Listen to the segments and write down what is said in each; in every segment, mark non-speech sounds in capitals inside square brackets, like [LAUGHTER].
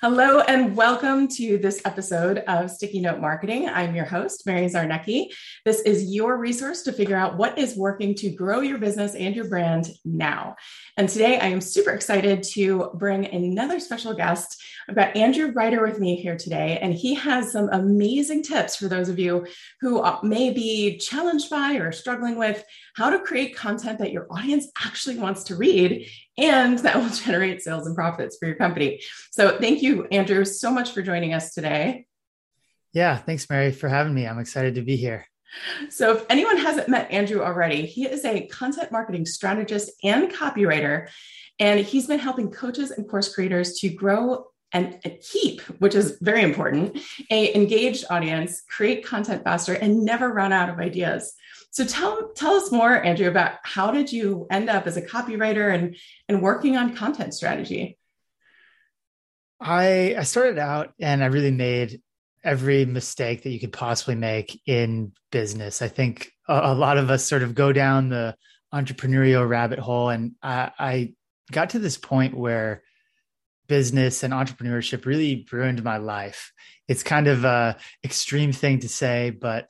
Hello and welcome to this episode of Sticky Note Marketing. I'm your host, Mary Zarnecki. This is your resource to figure out what is working to grow your business and your brand now. And today I am super excited to bring another special guest. I've got Andrew Ryder with me here today, and he has some amazing tips for those of you who uh, may be challenged by or struggling with how to create content that your audience actually wants to read and [LAUGHS] that will generate sales and profits for your company. So, thank you, Andrew, so much for joining us today. Yeah, thanks, Mary, for having me. I'm excited to be here. So, if anyone hasn't met Andrew already, he is a content marketing strategist and copywriter, and he's been helping coaches and course creators to grow and keep, which is very important, a engaged audience, create content faster, and never run out of ideas. So tell tell us more, Andrew, about how did you end up as a copywriter and and working on content strategy? I I started out and I really made every mistake that you could possibly make in business. I think a, a lot of us sort of go down the entrepreneurial rabbit hole, and I, I got to this point where business and entrepreneurship really ruined my life. It's kind of a extreme thing to say, but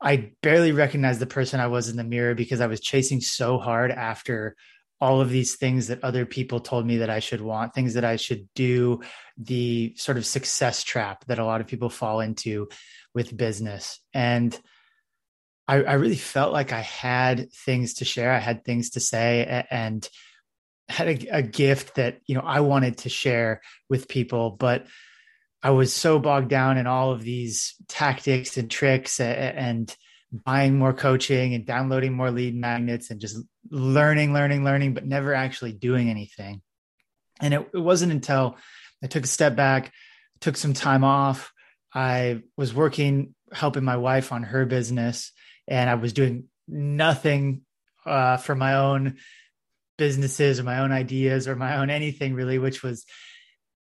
I barely recognized the person I was in the mirror because I was chasing so hard after all of these things that other people told me that I should want, things that I should do, the sort of success trap that a lot of people fall into with business. And I, I really felt like I had things to share. I had things to say and had a, a gift that, you know, I wanted to share with people, but I was so bogged down in all of these tactics and tricks and buying more coaching and downloading more lead magnets and just learning, learning, learning, but never actually doing anything. And it, it wasn't until I took a step back, took some time off. I was working, helping my wife on her business, and I was doing nothing uh, for my own businesses or my own ideas or my own anything really, which was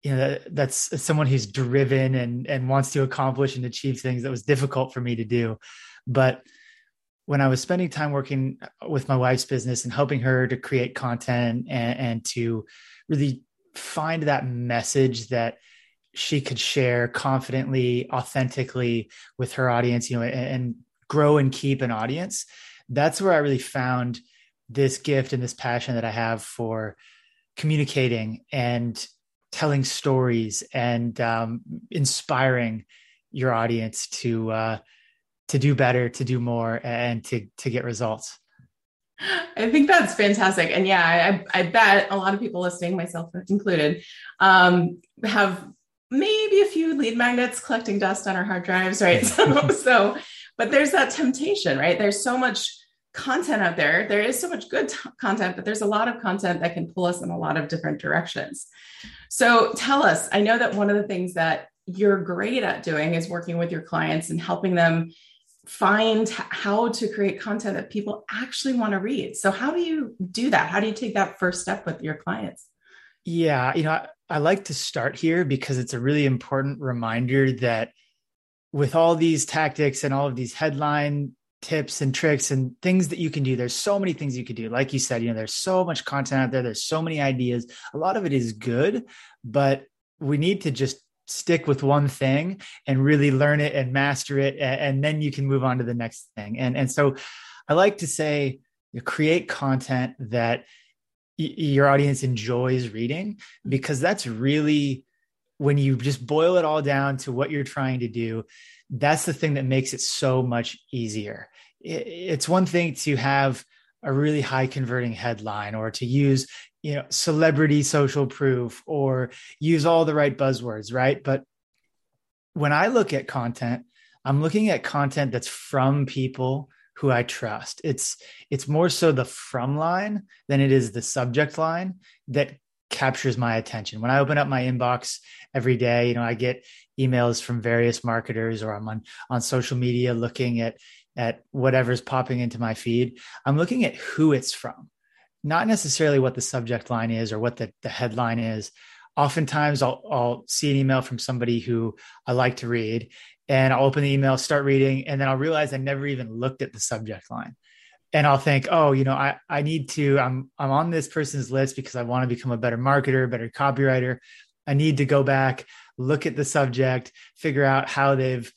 you know that's someone who's driven and and wants to accomplish and achieve things that was difficult for me to do. But when i was spending time working with my wife's business and helping her to create content and, and to really find that message that she could share confidently authentically with her audience you know and, and grow and keep an audience that's where i really found this gift and this passion that i have for communicating and telling stories and um, inspiring your audience to uh, to do better, to do more, and to to get results. I think that's fantastic, and yeah, I, I bet a lot of people listening, myself included, um, have maybe a few lead magnets collecting dust on our hard drives, right? [LAUGHS] So, so, but there's that temptation, right? There's so much content out there. There is so much good t- content, but there's a lot of content that can pull us in a lot of different directions. So tell us, I know that one of the things that you're great at doing is working with your clients and helping them find how to create content that people actually want to read. So how do you do that? How do you take that first step with your clients? Yeah, you know, I, I like to start here because it's a really important reminder that with all these tactics and all of these headline tips and tricks and things that you can do. There's so many things you could do. Like you said, you know, there's so much content out there. There's so many ideas. A lot of it is good, but we need to just stick with one thing and really learn it and master it. And, then you can move on to the next thing. And, and so I like to say, you create content that y- your audience enjoys reading because that's really when you just boil it all down to what you're trying to do that's the thing that makes it so much easier. It's one thing to have a really high converting headline or to use you know celebrity social proof or use all the right buzzwords right but when i look at content i'm looking at content that's from people who i trust it's it's more so the from line than it is the subject line that captures my attention. When I open up my inbox every day, you know, I get emails from various marketers or I'm on on social media looking at at whatever's popping into my feed. I'm looking at who it's from, not necessarily what the subject line is or what the, the headline is. Oftentimes I'll I'll see an email from somebody who I like to read and I'll open the email, start reading, and then I'll realize I never even looked at the subject line and I'll think, oh, you know, I, I need to, I'm, I'm on this person's list because I want to become a better marketer, better copywriter. I need to go back, look at the subject, figure out how they've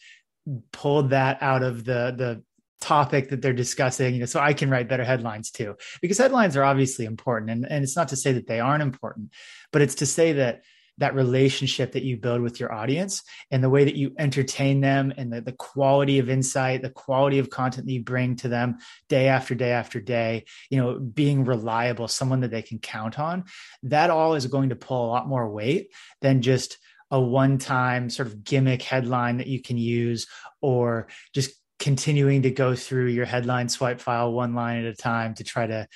pulled that out of the the topic that they're discussing, you know, so I can write better headlines too. Because headlines are obviously important. And, and it's not to say that they aren't important, but it's to say that that relationship that you build with your audience and the way that you entertain them and the, the quality of insight, the quality of content that you bring to them day after day after day, you know, being reliable, someone that they can count on, that all is going to pull a lot more weight than just a one time sort of gimmick headline that you can use or just continuing to go through your headline swipe file one line at a time to try to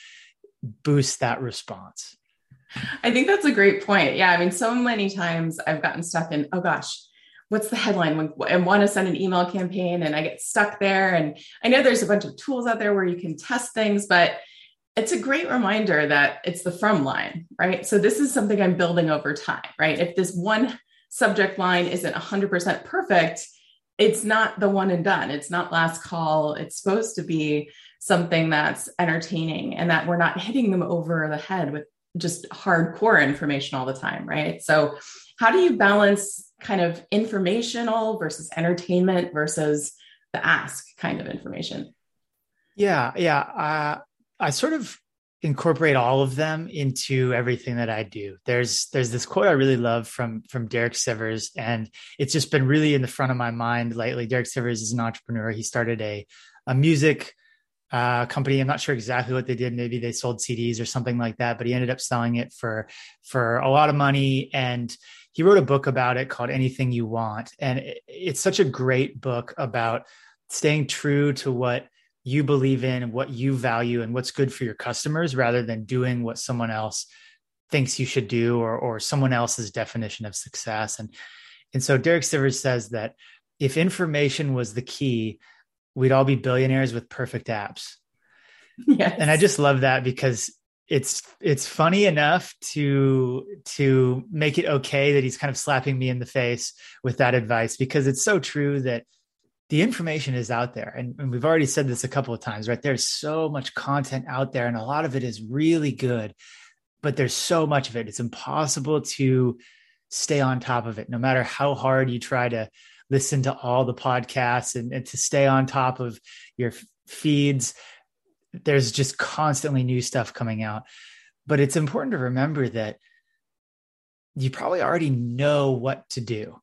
boost that response. I think that's a great point. Yeah. I mean, so many times I've gotten stuck in, oh gosh, what's the headline and want to send an email campaign and I get stuck there. And I know there's a bunch of tools out there where you can test things, but it's a great reminder that it's the from line, right? So this is something I'm building over time, right? If this one subject line isn't 100% perfect, it's not the one and done. It's not last call. It's supposed to be something that's entertaining and that we're not hitting them over the head with just hardcore information all the time, right? So, how do you balance kind of informational versus entertainment versus the ask kind of information? Yeah, yeah. Uh, I sort of incorporate all of them into everything that I do. There's there's this quote I really love from from Derek Sivers, and it's just been really in the front of my mind lately. Derek Sivers is an entrepreneur. He started a a music uh, company. I'm not sure exactly what they did. Maybe they sold CDs or something like that, but he ended up selling it for for a lot of money. And he wrote a book about it called Anything You Want, and it, it's such a great book about staying true to what you believe in what you value and what's good for your customers rather than doing what someone else thinks you should do or or someone else's definition of success and and so Derek Sivers says that if information was the key we'd all be billionaires with perfect apps. Yes. [LAUGHS] and I just love that because it's it's funny enough to to make it okay that he's kind of slapping me in the face with that advice because it's so true that the information is out there. And, and, we've already said this a couple of times right? There's so much content out there and a lot of it is really good but there's so much of it. It's impossible to stay on top of it no matter how hard you try to listen to all the podcasts and, and to stay on top of your feeds there's just constantly new stuff coming out. But it's important to remember that you probably already know what to do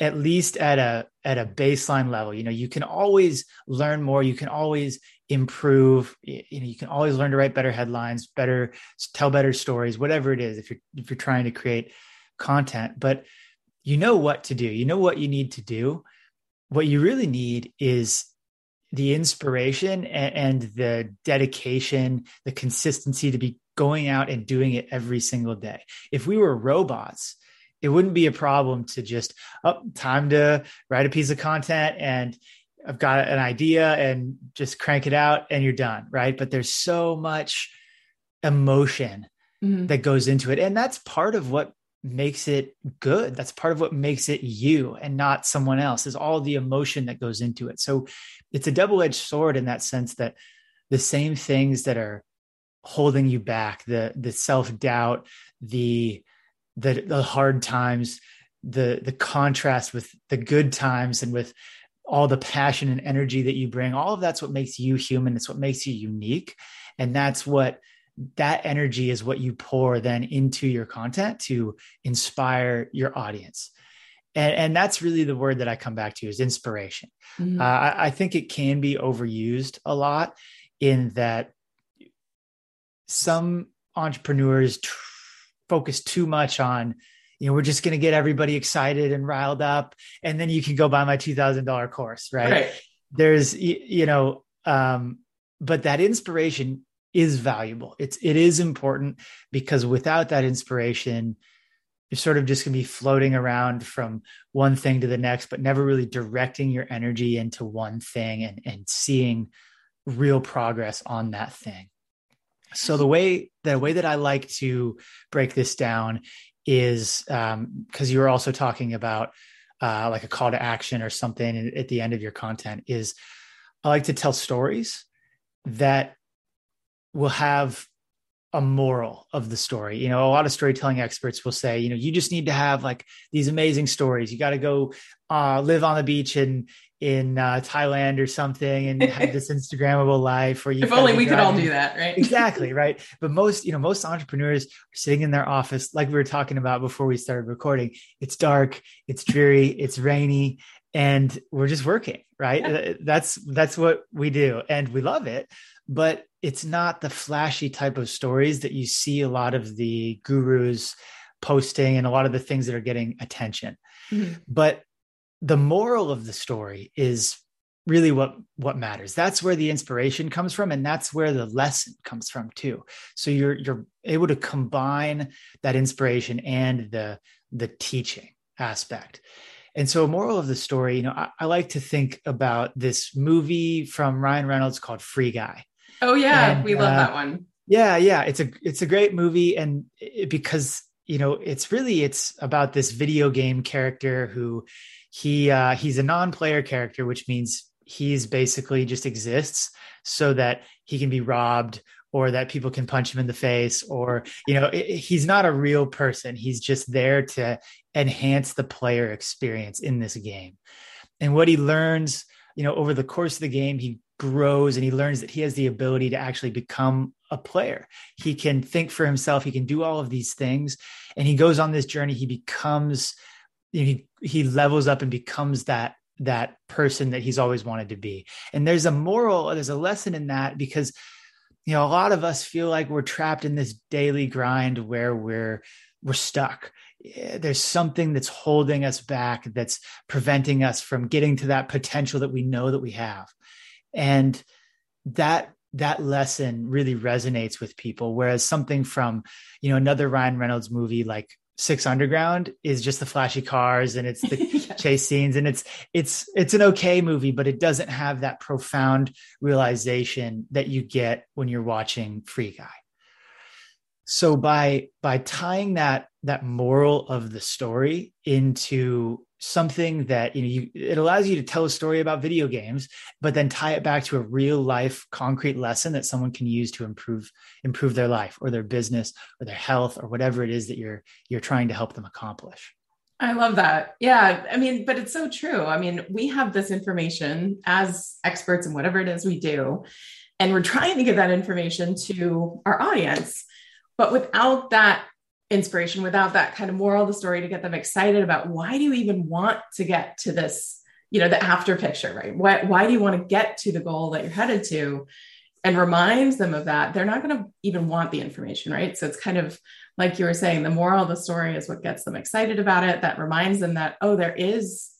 at least at a at a baseline level. You know you can always learn more. You can always improve. You know you can always learn to write better headlines better tell better stories whatever it is if you're if you're trying to create content. But you know what to do you know what you need to do what you really need is the inspiration and, and the dedication the consistency to be going out and doing it every single day if we were robots it wouldn't be a problem to just oh time to write a piece of content and I've got an idea and just crank it out and you're done, right? But there's so much emotion mm-hmm. that goes into it and that's part of what makes it good. That's part of what makes it you and not someone else is all the emotion that goes into it. So it's a double-edged sword in that sense that the same things that are holding you back, the the self-doubt, the the the hard times, the the contrast with the good times and with all the passion and energy that you bring all of that's what makes you human it's what makes you unique and that's what that energy is what you pour then into your content to inspire your audience and, and that's really the word that i come back to is inspiration mm-hmm. uh, I, I think it can be overused a lot in that some entrepreneurs tr- focus too much on you know we're just going to get everybody excited and riled up and then you can go buy my $2000 course right, right. there's you know um but that inspiration is valuable. It's it is important because without that inspiration you're sort of just going to be floating around from one thing to the next but never really directing your energy into one thing and and seeing real progress on that thing. So the way the way that I like to break this down is because um, you were also talking about uh, like a call to action or something at the end of your content is I like to tell stories that will have a moral of the story. You know, a lot of storytelling experts will say, you know, you just need to have like these amazing stories. You got to go uh, live on the beach in in uh, Thailand or something and have this [LAUGHS] Instagrammable life. Or you if only we could all do that, right? exactly, [LAUGHS] right. But most, you know, most entrepreneurs are sitting in their office, like we were talking about before we started recording. It's dark, it's dreary, it's rainy, and we're just working, right? Yeah. That's that's what we do, and we love it but it's not the flashy type of stories that you see a lot of the gurus posting and a lot of the things that are getting attention. Mm-hmm. But the moral of the story is really what what matters that's where the inspiration comes from and that's where the lesson comes from too so you're you're able to combine that inspiration and the the teaching aspect and so a moral of the story you know I, I like to think about this movie from ryan reynolds called free guy Oh yeah, and, we love uh, that one. Yeah, yeah, it's a it's a great movie, and it, because you know it's really it's about this video game character who he uh, he's a non-player character, which means he's basically just exists so that he can be robbed or that people can punch him in the face or you know it, he's not a real person. He's just there to enhance the player experience in this game. And what he learns you know over the course of the game he grows and he learns that he has the ability to actually become a player. He can think for himself, he can do all of these things. And he goes on this journey. He becomes you know, he he levels up and becomes that that person that he's always wanted to be. And there's a moral, there's a lesson in that because you know, a lot of us feel like we're trapped in this daily grind where we're we're stuck. Eh, there's something that's holding us back that's preventing us from getting to that potential that we know that we have and that that lesson really resonates with people whereas something from you know another ryan reynolds movie like six underground is just the flashy cars and it's the [LAUGHS] yeah. chase scenes and it's it's it's an okay movie but it doesn't have that profound realization that you get when you're watching free guy so by by tying that that moral of the story into something that you know you, it allows you to tell a story about video games but then tie it back to a real life concrete lesson that someone can use to improve improve their life or their business or their health or whatever it is that you're you're trying to help them accomplish I love that. Yeah. I mean, but it's so true. I mean, we have this information as experts in whatever it is we do, and we're trying to give that information to our audience. But without that inspiration without that kind of moral of the story to get them excited about why do you even want to get to this you know the after picture right? Why, why do you want to get to the goal that you're headed to? And reminds them of that. They're not going to even want the information right? So it's kind of like you were saying the moral of the story is what gets them excited about it that reminds them that oh there is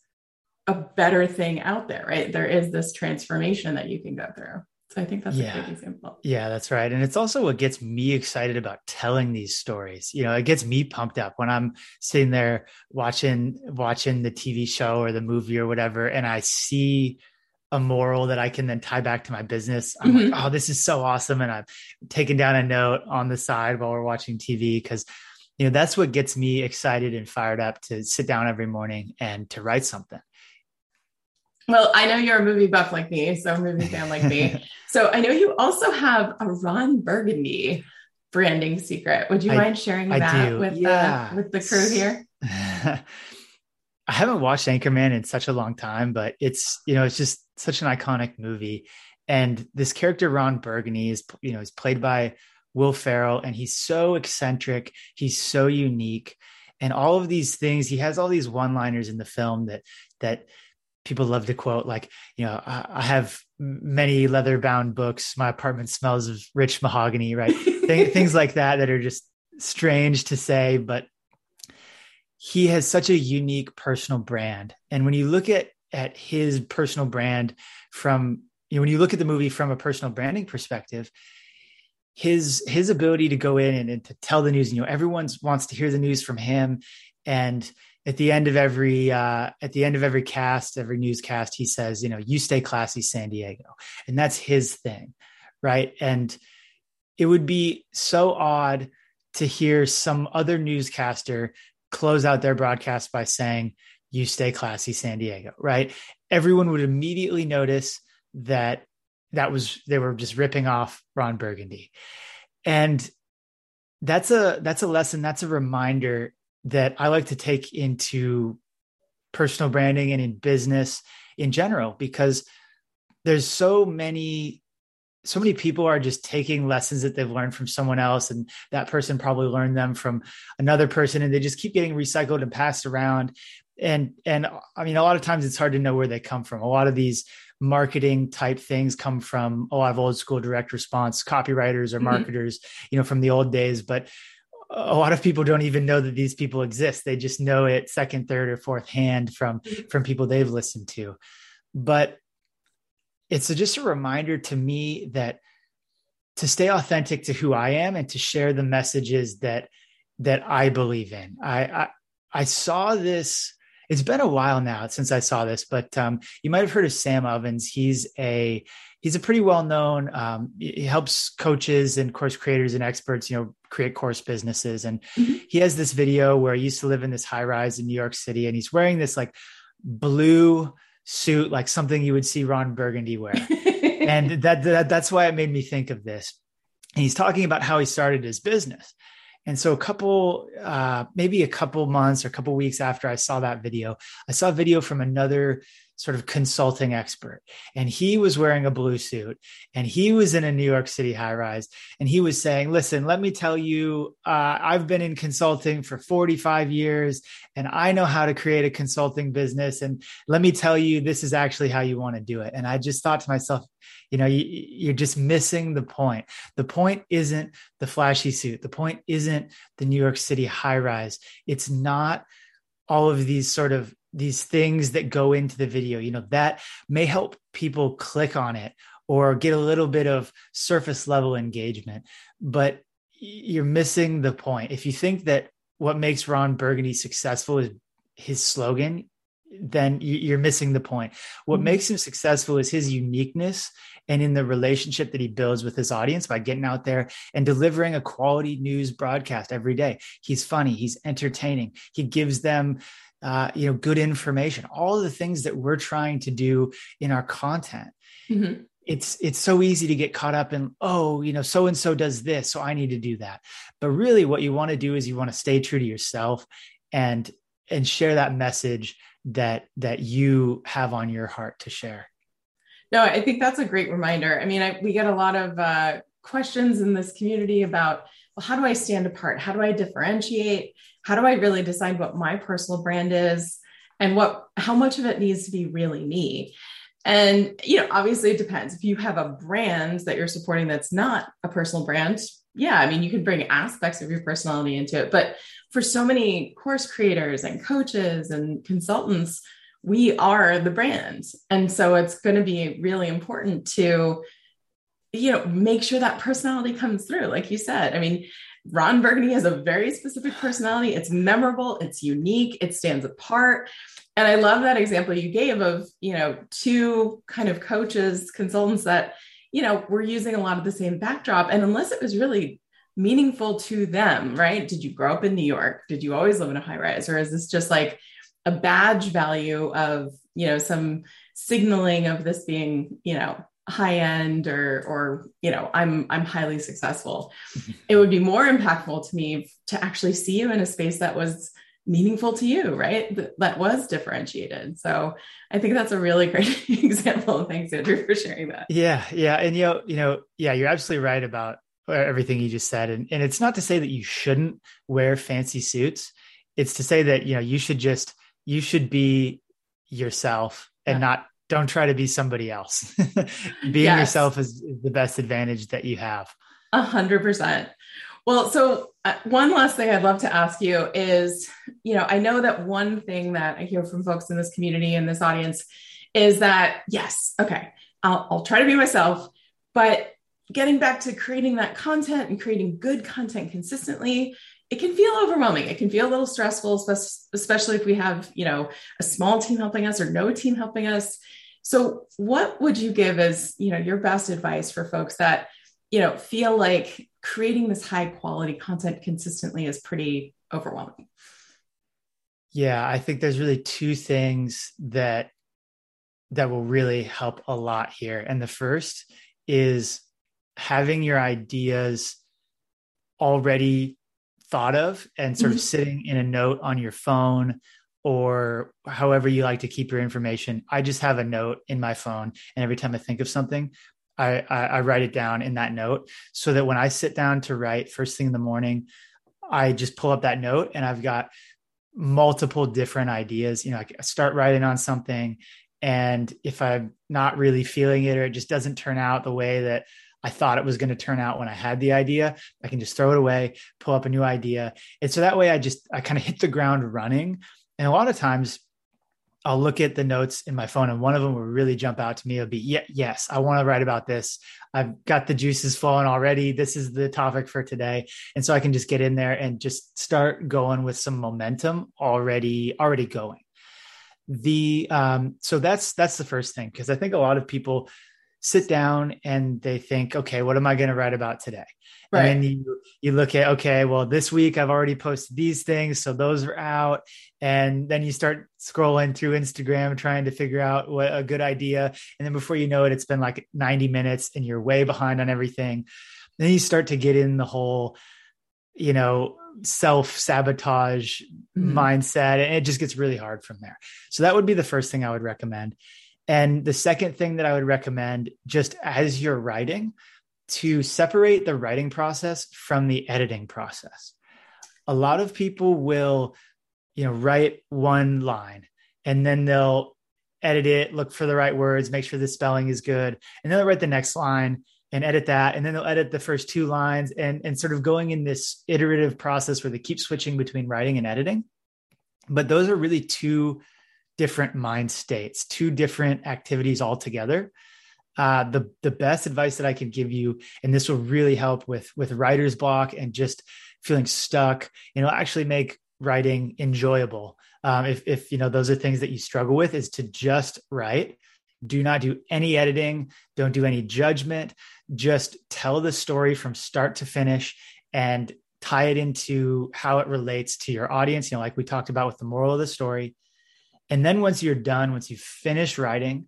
a better thing out there right? There is this transformation that you can go through so I think that's yeah. a great example. Yeah, that's right. And it's also what gets me excited about telling these stories. You know, it gets me pumped up when I'm sitting there watching watching the TV show or the movie or whatever, and I see a moral that I can then tie back to my business. I'm mm-hmm. like, oh, this is so awesome. And I'm taking down a note on the side while we're watching TV because you know that's what gets me excited and fired up to sit down every morning and to write something. Well, I know you're a movie buff like me, so a movie fan like me. [LAUGHS] so I know you also have a Ron Burgundy branding secret. Would you I, mind sharing that with yeah. the with the crew here? [LAUGHS] I haven't watched Anchorman in such a long time, but it's you know it's just such an iconic movie. And this character Ron Burgundy is you know is played by Will Ferrell, and he's so eccentric. He's so unique, and all of these things. He has all these one-liners in the film that that people love to quote like you know I, I have many leather bound books. My apartment smells of rich mahogany right? [LAUGHS] Th- things like that that are just strange to say but he has such a unique personal brand. And when you look at at his personal brand from you know when you look at the movie from a personal branding perspective his his ability to go in and, and to tell the news you know everyone wants to hear the news from him. And at the end of every uh, at the end of every cast, every newscast, he says, you know, you stay classy, San Diego, and that's his thing, right? And it would be so odd to hear some other newscaster close out their broadcast by saying, "You stay classy, San Diego," right? Everyone would immediately notice that that was they were just ripping off Ron Burgundy, and that's a that's a lesson that's a reminder that i like to take into personal branding and in business in general because there's so many so many people are just taking lessons that they've learned from someone else and that person probably learned them from another person and they just keep getting recycled and passed around and and i mean a lot of times it's hard to know where they come from a lot of these marketing type things come from a lot of old school direct response copywriters or mm-hmm. marketers you know from the old days but a lot of people don't even know that these people exist they just know it second third or fourth hand from mm-hmm. from people they've listened to but it's a, just a reminder to me that to stay authentic to who I am and to share the messages that that I believe in. I I, I saw this. It's been a while now since I saw this, but um, you might have heard of Sam Ovens. He's a he's a pretty well known. Um, he helps coaches and course creators and experts, you know, create course businesses. And mm-hmm. he has this video where he used to live in this high rise in New York City, and he's wearing this like blue suit, like something you would see Ron Burgundy wear. [LAUGHS] and that, that that's why it made me think of this. And he's talking about how he started his business. And so a couple, uh, maybe a couple months or a couple weeks after I saw that video, I saw a video from another sort of consulting expert. And he was wearing a blue suit and he was in a New York City high rise. And he was saying, Listen, let me tell you, uh, I've been in consulting for 45 years and I know how to create a consulting business. And let me tell you, this is actually how you want to do it. And I just thought to myself, you know, you, you're just missing the point. The point isn't the flashy suit. The point isn't the New York City high rise. It's not all of these sort of these things that go into the video you know that may help people click on it or get a little bit of surface level engagement. But you're missing the point. If you think that what makes ron burgundy successful is his slogan then you're missing the point. What mm-hmm. makes him successful is his uniqueness and in the relationship that he builds with his audience by getting out there and delivering a quality news broadcast every day. He's funny, he's entertaining, he gives them uh, you know, good information, all of the things that we're trying to do in our content. Mm-hmm. It's it's so easy to get caught up in oh you know so and so does this so I need to do that, but really what you want to do is you want to stay true to yourself and and share that message that that you have on your heart to share. No, I think that's a great reminder. I mean, I, we get a lot of uh, questions in this community about well, how do I stand apart? How do I differentiate? how do I really decide what my personal brand is and what how much of it needs to be really me? And you know, obviously it depends. If you have a brand that you're supporting that's not a personal brand, yeah, I mean, you can bring aspects of your personality into it, but for so many course creators and coaches and consultants, we are the brand. And so it's going to be really important to you know make sure that personality comes through like you said i mean Ron Burgundy has a very specific personality. It's memorable, it's unique, it stands apart. And I love that example you gave of, you know, two kind of coaches, consultants that, you know, were using a lot of the same backdrop. And unless it was really meaningful to them, right? Did you grow up in New York? Did you always live in a high rise? Or is this just like a badge value of, you know, some signaling of this being, you know, high end or or you know i'm i'm highly successful. Mm-hmm. It would be more impactful to me to actually see you in a space that was meaningful to you right? That, that was differentiated. So i think that's a really great [LAUGHS] example. Thanks andrew for sharing that. Yeah yeah. And you know you know yeah you're absolutely right about uh, everything you just said. And, and it's not to say that you shouldn't wear fancy suits. It's to say that you know you should just you should be yourself and yeah. not don't try to be somebody else. [LAUGHS] Being yes. yourself is the best advantage that you have. A hundred percent. Well, so uh, one last thing I'd love to ask you is, you know, I know that one thing that I hear from folks in this community and this audience is that, yes, okay, I'll, I'll try to be myself, but getting back to creating that content and creating good content consistently it can feel overwhelming it can feel a little stressful especially if we have you know a small team helping us or no team helping us so what would you give as, you know, your best advice for folks that, you know, feel like creating this high quality content consistently is pretty overwhelming? Yeah, I think there's really two things that that will really help a lot here. And the first is having your ideas already thought of and sort mm-hmm. of sitting in a note on your phone or however you like to keep your information. I just have a note in my phone, and every time I think of something, I, I, I write it down in that note so that when I sit down to write first thing in the morning, I just pull up that note and I've got multiple different ideas. You know, I start writing on something, and if I'm not really feeling it or it just doesn't turn out the way that I thought it was going to turn out when I had the idea, I can just throw it away, pull up a new idea. And so that way I just, I kind of hit the ground running. And a lot of times I'll look at the notes in my phone and one of them will really jump out to me. It'll be, yeah, yes, I want to write about this. I've got the juices flowing already. This is the topic for today. And so I can just get in there and just start going with some momentum already, already going. The, um, so that's, that's the first thing. Cause I think a lot of people sit down and they think, okay, what am I going to write about today? Right. And you you look at okay, well, this week I've already posted these things, so those are out. And then you start scrolling through Instagram trying to figure out what a good idea. And then before you know it, it's been like 90 minutes and you're way behind on everything. then you start to get in the whole, you know, self-sabotage mm-hmm. mindset. And it just gets really hard from there. So that would be the first thing I would recommend. And the second thing that I would recommend, just as you're writing, to separate the writing process from the editing process. A lot of people will, you know, write one line and then they'll edit it, look for the right words, make sure the spelling is good, and then they'll write the next line and edit that, and then they'll edit the first two lines and and sort of going in this iterative process where they keep switching between writing and editing. But those are really two different mind states, two different activities altogether uh, the the best advice that I can give you, and this will really help with with writer's block and just feeling stuck. You know, actually make writing enjoyable. Um, if if you know those are things that you struggle with, is to just write. Do not do any editing. Don't do any judgment. Just tell the story from start to finish and tie it into how it relates to your audience. You know, like we talked about with the moral of the story. And then once you're done, once you finish writing,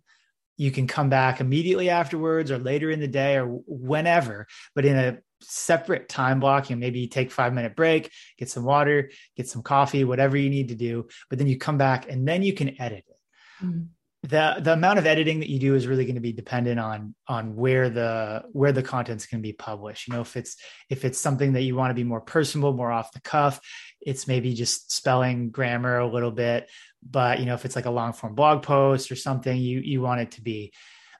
you can come back immediately afterwards or later in the day or whenever, but in a separate time block. You know, maybe take five minute break, get some water, get some coffee, whatever you need to do. But then you come back and then you can edit it. Mm-hmm. The the amount of editing that you do is really going to be dependent on on where the where the content's going to be published. You know, if it's if it's something that you want to be more personal, more off the cuff, it's maybe just spelling grammar a little bit but you know if it's like a long form blog post or something you you want it to be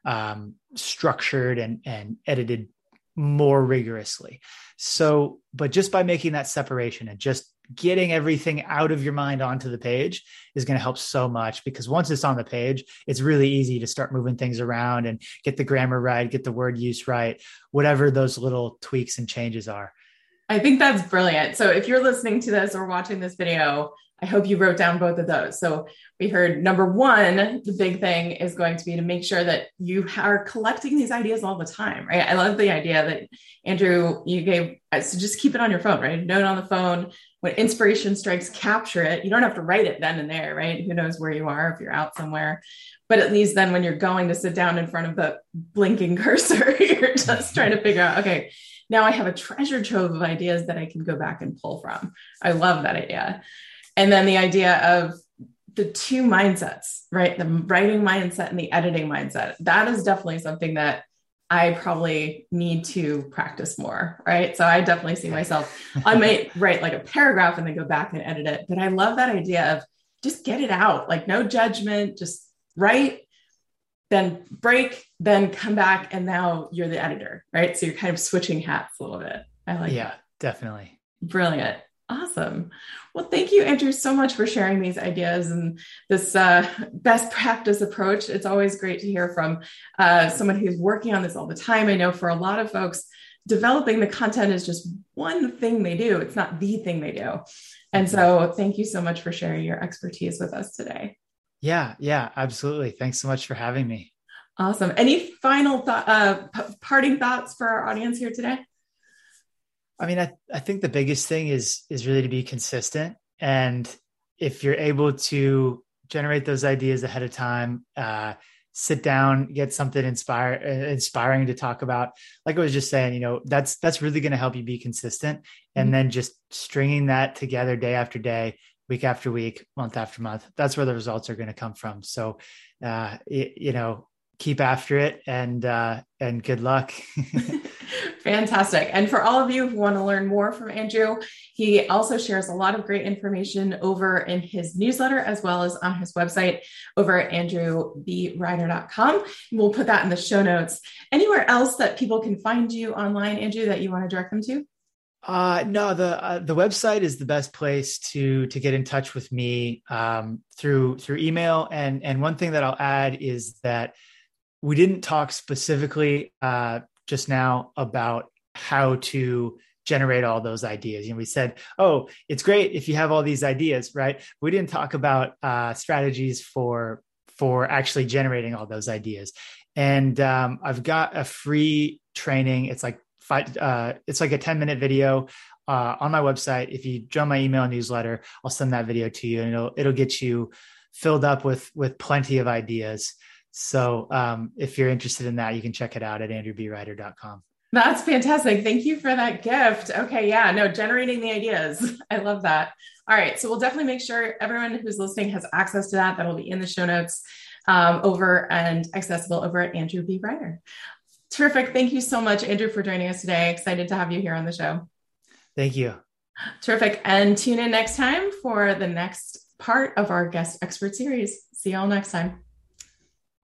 um, structured and and edited more rigorously. So but just by making that separation and just getting everything out of your mind onto the page is going to help so much because once it's on the page it's really easy to start moving things around and get the grammar right get the word use right whatever those little tweaks and changes are. I think that's brilliant. So if you're listening to this or watching this video I hope you wrote down both of those. So we heard number one, the big thing is going to be to make sure that you are collecting these ideas all the time, right? I love the idea that Andrew, you gave, uh, so just keep it on your phone, right? Note on the phone. When inspiration strikes, capture it. You don't have to write it then and there, right? Who knows where you are if you're out somewhere. But at least then when you're going to sit down in front of the blinking [LAUGHS] cursor, you're just trying to figure out, okay, now I have a treasure trove of ideas that I can go back and pull from. I love that idea. And then the idea of the two mindsets, right? The writing mindset and the editing mindset. That is definitely something that I probably need to practice more, right? So I definitely see myself, I might [LAUGHS] write like a paragraph and then go back and edit it. But I love that idea of just get it out, like no judgment, just write, then break, then come back, and now you're the editor, right? So you're kind of switching hats a little bit. I like Yeah, that. definitely. Brilliant. Awesome. Well, thank you, Andrew, so much for sharing these ideas and this uh, best [LAUGHS] practice approach. It's always great to hear from uh, someone who's working on this all the time. I know for a lot of folks, developing the content is just one thing they do, it's not the thing they do. And so, thank you so much for sharing your expertise with us today. Yeah, yeah, absolutely. Thanks so much for having me. Awesome. Any final thought, uh, p- parting thoughts for our audience here today? I mean, I, I think the biggest thing is is really to be consistent. And if you're able to generate those ideas ahead of time, uh, sit down, get something inspire, inspiring to talk about. Like I was just saying, you know, that's that's really going to help you be consistent, and mm-hmm. then just stringing that together day after day, week after week, month after month. That's where the results are going to come from. So, uh, it, you know, keep after it and uh, and good luck. [LAUGHS] Fantastic. And for all of you who want to learn more from Andrew, he also shares a lot of great information over in his newsletter as well as on his website over at andrewbrider.com. We'll put that in the show notes. Anywhere else that people can find you online, Andrew, that you want to direct them to? Uh, no, the uh, the website is the best place to to get in touch with me um, through through email. And and one thing that I'll add is that we didn't talk specifically uh, just now about how to generate all those ideas. You know, we said, oh, it's great if you have all these ideas, right? We didn't talk about uh, strategies for for actually generating all those ideas. And um, I've got a free training. It's like five, uh, it's like a 10 minute video uh, on my website. If you join my email newsletter, I'll send that video to you and it'll, it'll get you filled up with, with plenty of ideas. So um, if you're interested in that, you can check it out at andrewbrider.com. That's fantastic. Thank you for that gift. Okay. Yeah. No, generating the ideas. [LAUGHS] I love that. All right. So we'll definitely make sure everyone who's listening has access to that. That'll be in the show notes um, over and accessible over at Andrew B. Brider. Terrific. Thank you so much, Andrew, for joining us today. Excited to have you here on the show. Thank you. Terrific. And tune in next time for the next part of our guest expert series. See y'all next time.